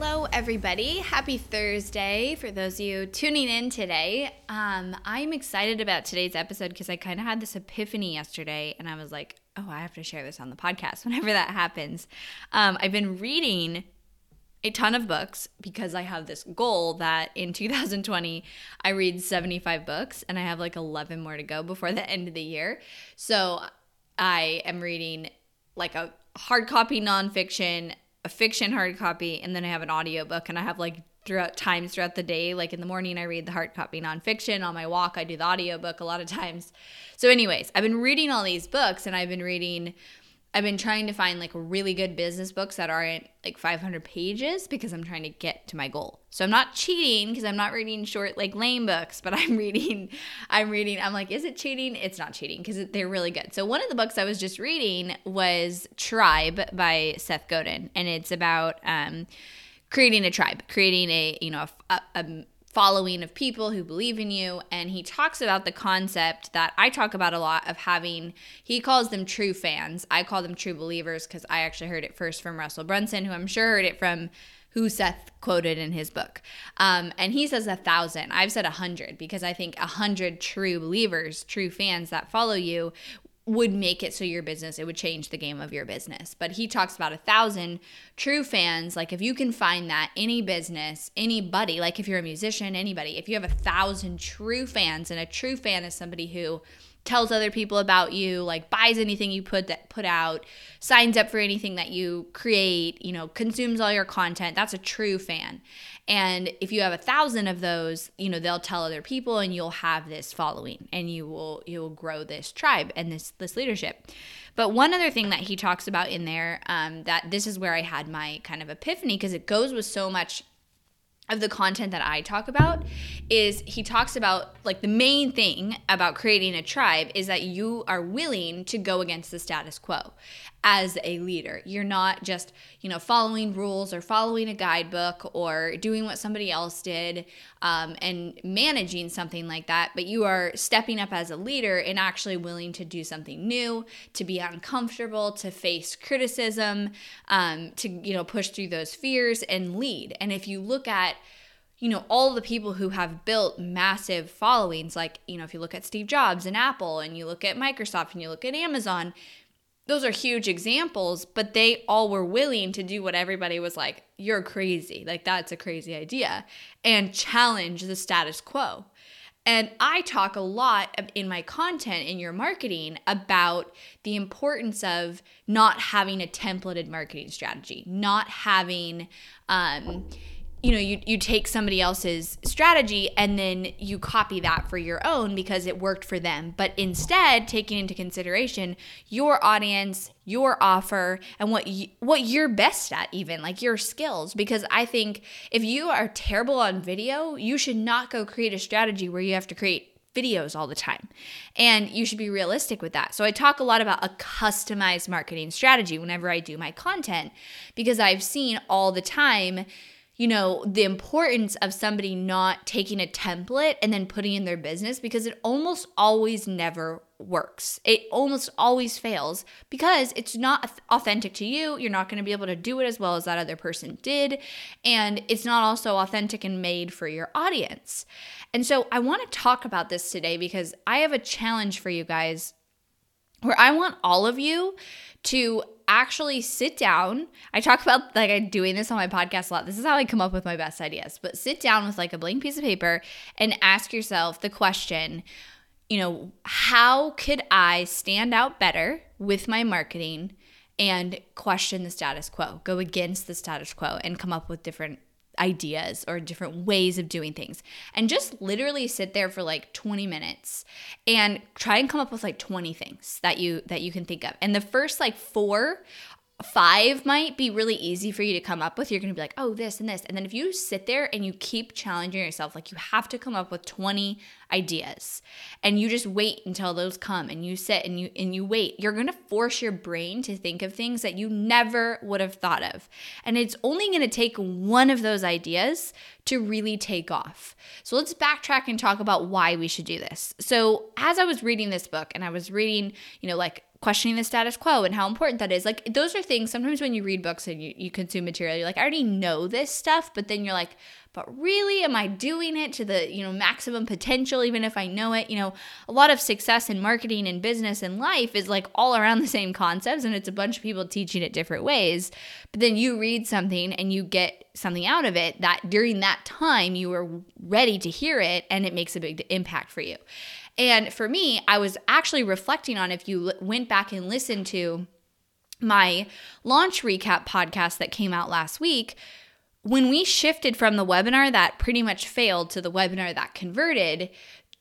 Hello, everybody. Happy Thursday for those of you tuning in today. Um, I'm excited about today's episode because I kind of had this epiphany yesterday and I was like, oh, I have to share this on the podcast whenever that happens. Um, I've been reading a ton of books because I have this goal that in 2020 I read 75 books and I have like 11 more to go before the end of the year. So I am reading like a hard copy nonfiction, a fiction hard copy, and then I have an audiobook and I have like throughout times throughout the day. Like in the morning, I read the hard copy nonfiction. On my walk, I do the audiobook a lot of times. So, anyways, I've been reading all these books and I've been reading I've been trying to find like really good business books that aren't like 500 pages because I'm trying to get to my goal. So I'm not cheating because I'm not reading short like lame books, but I'm reading I'm reading I'm like is it cheating? It's not cheating because they're really good. So one of the books I was just reading was Tribe by Seth Godin and it's about um creating a tribe, creating a, you know, a, a following of people who believe in you. And he talks about the concept that I talk about a lot of having, he calls them true fans. I call them true believers because I actually heard it first from Russell Brunson, who I'm sure heard it from who Seth quoted in his book. Um, and he says a thousand. I've said a hundred because I think a hundred true believers, true fans that follow you would make it so your business it would change the game of your business but he talks about a thousand true fans like if you can find that any business anybody like if you're a musician anybody if you have a thousand true fans and a true fan is somebody who tells other people about you, like buys anything you put that put out, signs up for anything that you create, you know, consumes all your content. That's a true fan. And if you have a thousand of those, you know, they'll tell other people and you'll have this following and you will you will grow this tribe and this this leadership. But one other thing that he talks about in there, um, that this is where I had my kind of epiphany because it goes with so much of the content that I talk about is he talks about like the main thing about creating a tribe is that you are willing to go against the status quo as a leader. You're not just, you know, following rules or following a guidebook or doing what somebody else did um, and managing something like that, but you are stepping up as a leader and actually willing to do something new, to be uncomfortable, to face criticism, um, to, you know, push through those fears and lead. And if you look at, you know, all the people who have built massive followings, like, you know, if you look at Steve Jobs and Apple and you look at Microsoft and you look at Amazon, those are huge examples, but they all were willing to do what everybody was like, you're crazy. Like, that's a crazy idea, and challenge the status quo. And I talk a lot in my content in your marketing about the importance of not having a templated marketing strategy, not having, um, you know you you take somebody else's strategy and then you copy that for your own because it worked for them but instead taking into consideration your audience your offer and what you, what you're best at even like your skills because i think if you are terrible on video you should not go create a strategy where you have to create videos all the time. And you should be realistic with that. So I talk a lot about a customized marketing strategy whenever I do my content because I've seen all the time you know, the importance of somebody not taking a template and then putting in their business because it almost always never works. It almost always fails because it's not authentic to you. You're not going to be able to do it as well as that other person did. And it's not also authentic and made for your audience. And so I want to talk about this today because I have a challenge for you guys where I want all of you to actually sit down. I talk about like I'm doing this on my podcast a lot. This is how I come up with my best ideas. But sit down with like a blank piece of paper and ask yourself the question, you know, how could I stand out better with my marketing and question the status quo, go against the status quo and come up with different ideas or different ways of doing things and just literally sit there for like 20 minutes and try and come up with like 20 things that you that you can think of and the first like four five might be really easy for you to come up with. You're going to be like, oh, this and this. And then if you sit there and you keep challenging yourself, like you have to come up with 20 ideas. And you just wait until those come and you sit and you and you wait. You're going to force your brain to think of things that you never would have thought of. And it's only going to take one of those ideas to really take off. So let's backtrack and talk about why we should do this. So as i was reading this book and i was reading you know like questioning the status quo and how important that is. Like those are things sometimes when you read books and you, you consume material, you're like, I already know this stuff, but then you're like, but really am I doing it to the, you know, maximum potential even if I know it? You know, a lot of success in marketing and business and life is like all around the same concepts and it's a bunch of people teaching it different ways. But then you read something and you get something out of it that during that time you were ready to hear it and it makes a big impact for you. And for me, I was actually reflecting on if you went back and listened to my launch recap podcast that came out last week, when we shifted from the webinar that pretty much failed to the webinar that converted,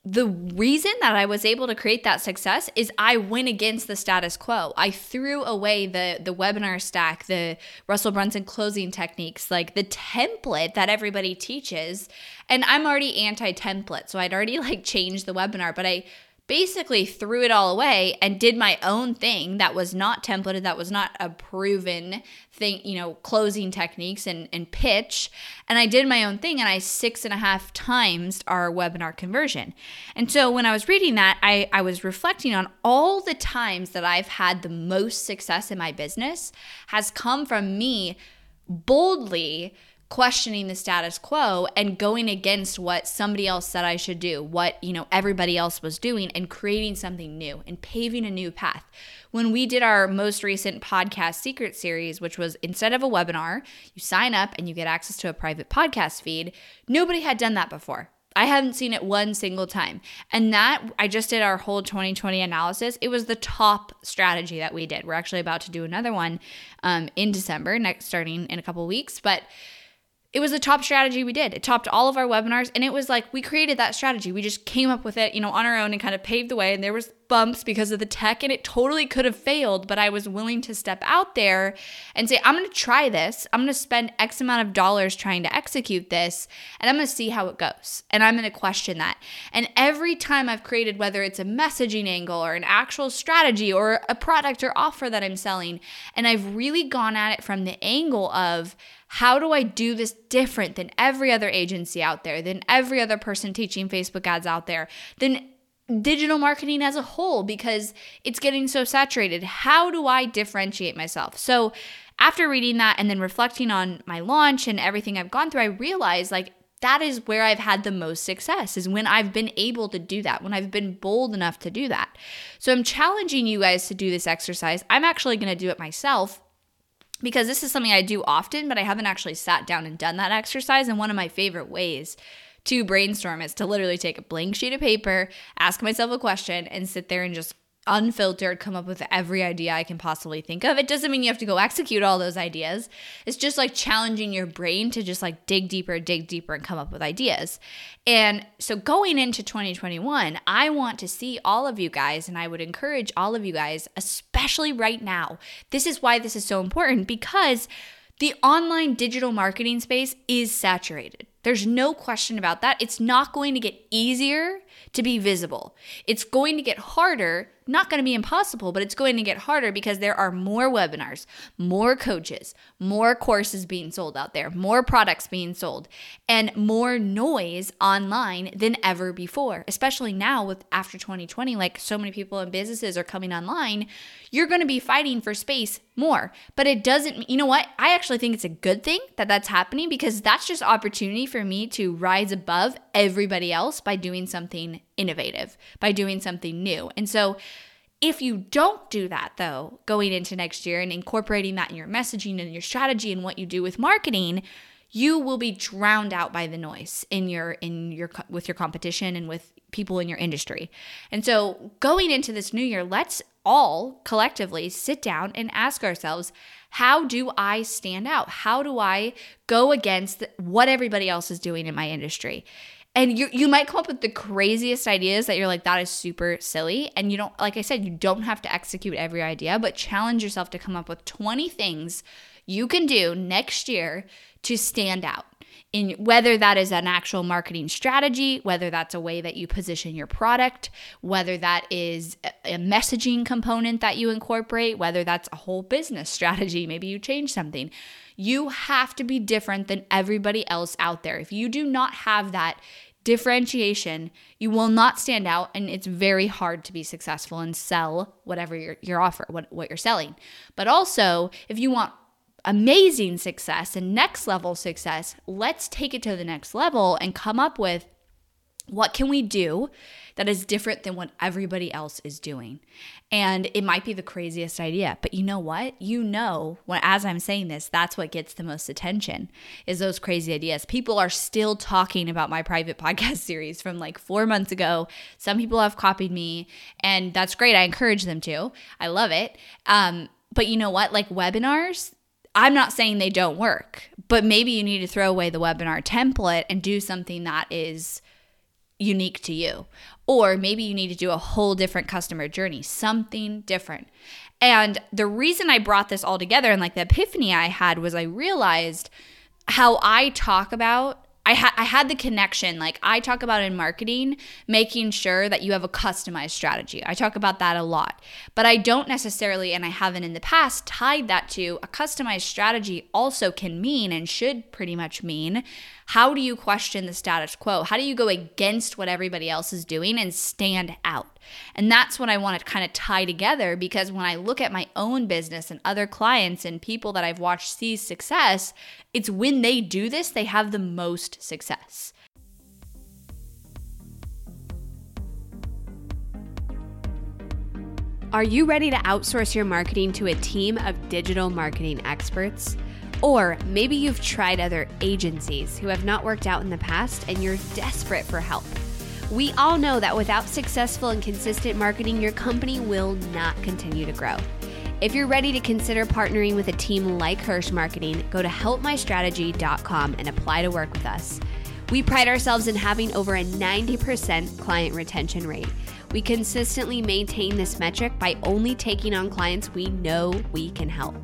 the reason that I was able to create that success is I went against the status quo. I threw away the the webinar stack, the Russell Brunson closing techniques, like the template that everybody teaches. And I'm already anti-template, so I'd already like changed the webinar, but I basically threw it all away and did my own thing that was not templated, that was not a proven thing, you know, closing techniques and, and pitch. And I did my own thing and I six and a half times our webinar conversion. And so when I was reading that, I, I was reflecting on all the times that I've had the most success in my business has come from me boldly questioning the status quo and going against what somebody else said I should do, what, you know, everybody else was doing and creating something new and paving a new path. When we did our most recent podcast secret series, which was instead of a webinar, you sign up and you get access to a private podcast feed, nobody had done that before. I hadn't seen it one single time. And that, I just did our whole 2020 analysis. It was the top strategy that we did. We're actually about to do another one um, in December, next starting in a couple weeks. But it was the top strategy we did. It topped all of our webinars and it was like we created that strategy. We just came up with it, you know, on our own and kind of paved the way and there was bumps because of the tech and it totally could have failed, but I was willing to step out there and say I'm going to try this. I'm going to spend X amount of dollars trying to execute this and I'm going to see how it goes. And I'm going to question that. And every time I've created whether it's a messaging angle or an actual strategy or a product or offer that I'm selling and I've really gone at it from the angle of how do I do this different than every other agency out there, than every other person teaching Facebook ads out there, than digital marketing as a whole because it's getting so saturated? How do I differentiate myself? So, after reading that and then reflecting on my launch and everything I've gone through, I realized like that is where I've had the most success is when I've been able to do that, when I've been bold enough to do that. So I'm challenging you guys to do this exercise. I'm actually going to do it myself because this is something I do often, but I haven't actually sat down and done that exercise. And one of my favorite ways to brainstorm is to literally take a blank sheet of paper, ask myself a question, and sit there and just unfiltered come up with every idea I can possibly think of. It doesn't mean you have to go execute all those ideas. It's just like challenging your brain to just like dig deeper, dig deeper, and come up with ideas. And so going into 2021, I want to see all of you guys, and I would encourage all of you guys, especially right now. This is why this is so important because the online digital marketing space is saturated. There's no question about that. It's not going to get easier to be visible. It's going to get harder, not going to be impossible, but it's going to get harder because there are more webinars, more coaches, more courses being sold out there, more products being sold, and more noise online than ever before. Especially now with after 2020, like so many people and businesses are coming online, you're going to be fighting for space more. But it doesn't, you know what? I actually think it's a good thing that that's happening because that's just opportunity for me to rise above everybody else by doing something innovative, by doing something new. And so If you don't do that though, going into next year and incorporating that in your messaging and your strategy and what you do with marketing, you will be drowned out by the noise in your in your with your competition and with people in your industry. And so, going into this new year, let's all collectively sit down and ask ourselves, how do I stand out? How do I go against what everybody else is doing in my industry? And you you might come up with the craziest ideas that you're like that is super silly and you don't like I said you don't have to execute every idea, but challenge yourself to come up with 20 things you can do next year to stand out in whether that is an actual marketing strategy, whether that's a way that you position your product, whether that is a messaging component that you incorporate, whether that's a whole business strategy, maybe you change something. You have to be different than everybody else out there. If you do not have that differentiation, you will not stand out and it's very hard to be successful and sell whatever your, your offer, what, what you're selling. But also, if you want amazing success and next level success, let's take it to the next level and come up with what can we do that is different than what everybody else is doing? And it might be the craziest idea, but you know what? You know, when as I'm saying this, that's what gets the most attention is those crazy ideas. People are still talking about my private podcast series from like 4 months ago. Some people have copied me, and that's great. I encourage them to. I love it. Um, but you know what? Like webinars, I'm not saying they don't work, but maybe you need to throw away the webinar template and do something that is unique to you. Or maybe you need to do a whole different customer journey, something different. And the reason I brought this all together and like the epiphany I had was I realized how I talk about I, I had the connection. Like I talk about in marketing, making sure that you have a customized strategy. I talk about that a lot, but I don't necessarily, and I haven't in the past, tied that to a customized strategy also can mean and should pretty much mean how do you question the status quo? How do you go against what everybody else is doing and stand out? And that's what I want to kind of tie together because when I look at my own business and other clients and people that I've watched see success, it's when they do this, they have the most success. Are you ready to outsource your marketing to a team of digital marketing experts? Or maybe you've tried other agencies who have not worked out in the past and you're desperate for help. We all know that without successful and consistent marketing, your company will not continue to grow. If you're ready to consider partnering with a team like Hirsch Marketing, go to helpmystrategy.com and apply to work with us. We pride ourselves in having over a 90% client retention rate. We consistently maintain this metric by only taking on clients we know we can help.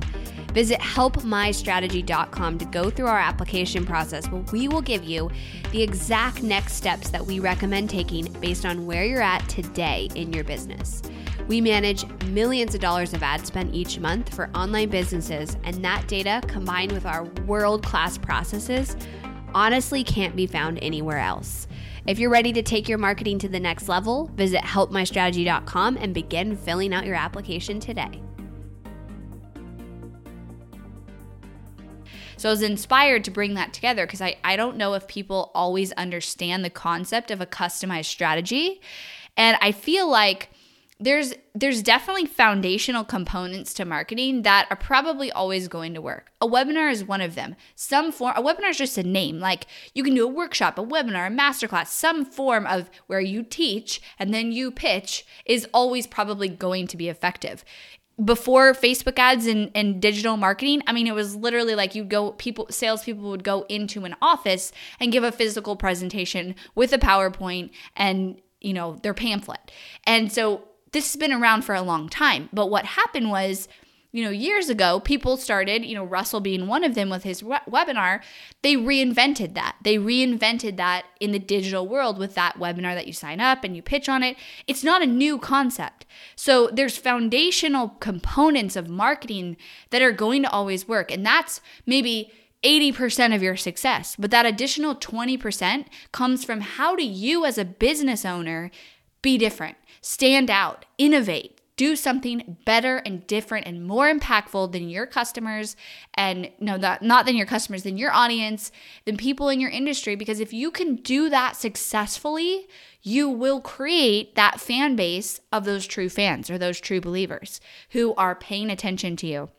Visit helpmystrategy.com to go through our application process where we will give you the exact next steps that we recommend taking based on where you're at today in your business. We manage millions of dollars of ad spend each month for online businesses, and that data combined with our world class processes honestly can't be found anywhere else. If you're ready to take your marketing to the next level, visit helpmystrategy.com and begin filling out your application today. So I was inspired to bring that together because I, I don't know if people always understand the concept of a customized strategy. And I feel like there's there's definitely foundational components to marketing that are probably always going to work. A webinar is one of them. Some form a webinar is just a name. Like you can do a workshop, a webinar, a masterclass, some form of where you teach and then you pitch is always probably going to be effective before Facebook ads and, and digital marketing, I mean, it was literally like you'd go, people, salespeople would go into an office and give a physical presentation with a PowerPoint and, you know, their pamphlet. And so this has been around for a long time. But what happened was, you know, years ago, people started, you know, Russell being one of them with his we- webinar, they reinvented that. They reinvented that in the digital world with that webinar that you sign up and you pitch on it. It's not a new concept. So there's foundational components of marketing that are going to always work. And that's maybe 80% of your success. But that additional 20% comes from how do you, as a business owner, be different, stand out, innovate, do something better and different and more impactful than your customers and no that not than your customers than your audience than people in your industry because if you can do that successfully you will create that fan base of those true fans or those true believers who are paying attention to you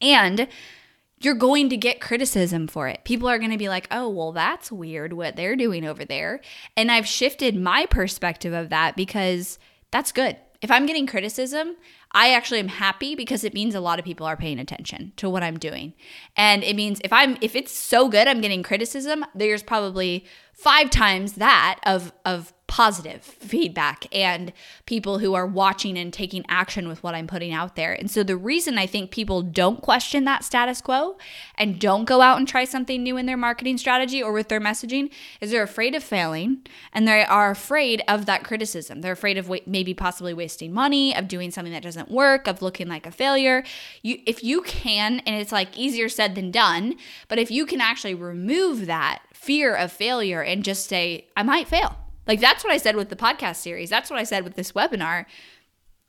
and you're going to get criticism for it. People are going to be like, oh, well, that's weird what they're doing over there. And I've shifted my perspective of that because that's good if I'm getting criticism, I actually am happy because it means a lot of people are paying attention to what I'm doing. And it means if I'm if it's so good I'm getting criticism, there's probably 5 times that of of positive feedback and people who are watching and taking action with what I'm putting out there. And so the reason I think people don't question that status quo and don't go out and try something new in their marketing strategy or with their messaging is they're afraid of failing and they are afraid of that criticism. They're afraid of maybe possibly wasting money, of doing something that doesn't work, of looking like a failure. You if you can and it's like easier said than done, but if you can actually remove that fear of failure and just say I might fail like that's what I said with the podcast series. That's what I said with this webinar.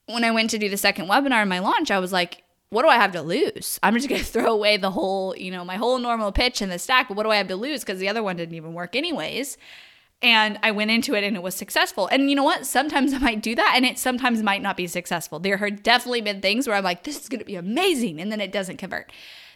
When I went to do the second webinar in my launch, I was like, what do I have to lose? I'm just going to throw away the whole, you know, my whole normal pitch in the stack, but what do I have to lose because the other one didn't even work anyways. And I went into it and it was successful. And you know what? Sometimes I might do that and it sometimes might not be successful. There have definitely been things where I'm like, this is going to be amazing. And then it doesn't convert.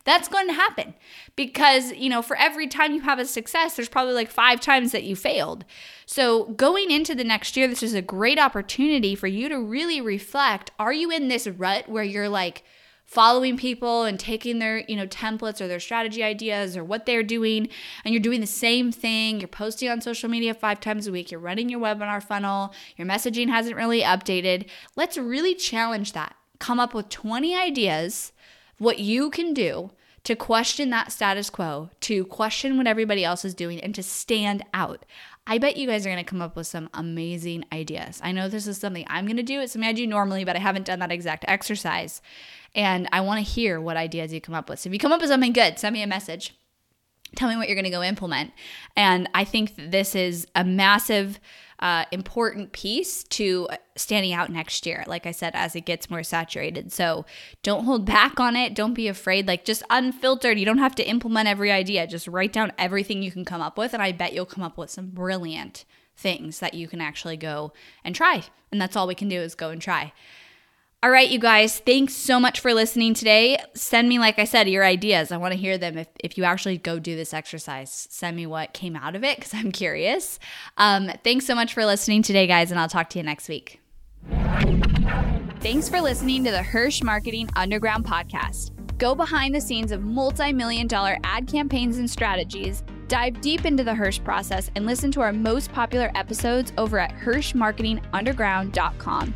That's going to happen. Because, you know, for every time you have a success, there's probably like five times that you failed. So, going into the next year, this is a great opportunity for you to really reflect are you in this rut where you're like, following people and taking their you know templates or their strategy ideas or what they're doing and you're doing the same thing you're posting on social media five times a week you're running your webinar funnel your messaging hasn't really updated. Let's really challenge that. Come up with 20 ideas what you can do to question that status quo, to question what everybody else is doing, and to stand out. I bet you guys are going to come up with some amazing ideas. I know this is something I'm going to do. It's something I do normally, but I haven't done that exact exercise. And I want to hear what ideas you come up with. So if you come up with something good, send me a message. Tell me what you're going to go implement. And I think this is a massive uh, important piece to standing out next year, like I said, as it gets more saturated. So don't hold back on it. Don't be afraid. Like just unfiltered. You don't have to implement every idea. Just write down everything you can come up with. And I bet you'll come up with some brilliant things that you can actually go and try. And that's all we can do is go and try. All right, you guys, thanks so much for listening today. Send me, like I said, your ideas. I want to hear them. If, if you actually go do this exercise, send me what came out of it because I'm curious. Um, thanks so much for listening today, guys, and I'll talk to you next week. Thanks for listening to the Hirsch Marketing Underground podcast. Go behind the scenes of multi million dollar ad campaigns and strategies, dive deep into the Hirsch process, and listen to our most popular episodes over at HirschMarketingUnderground.com.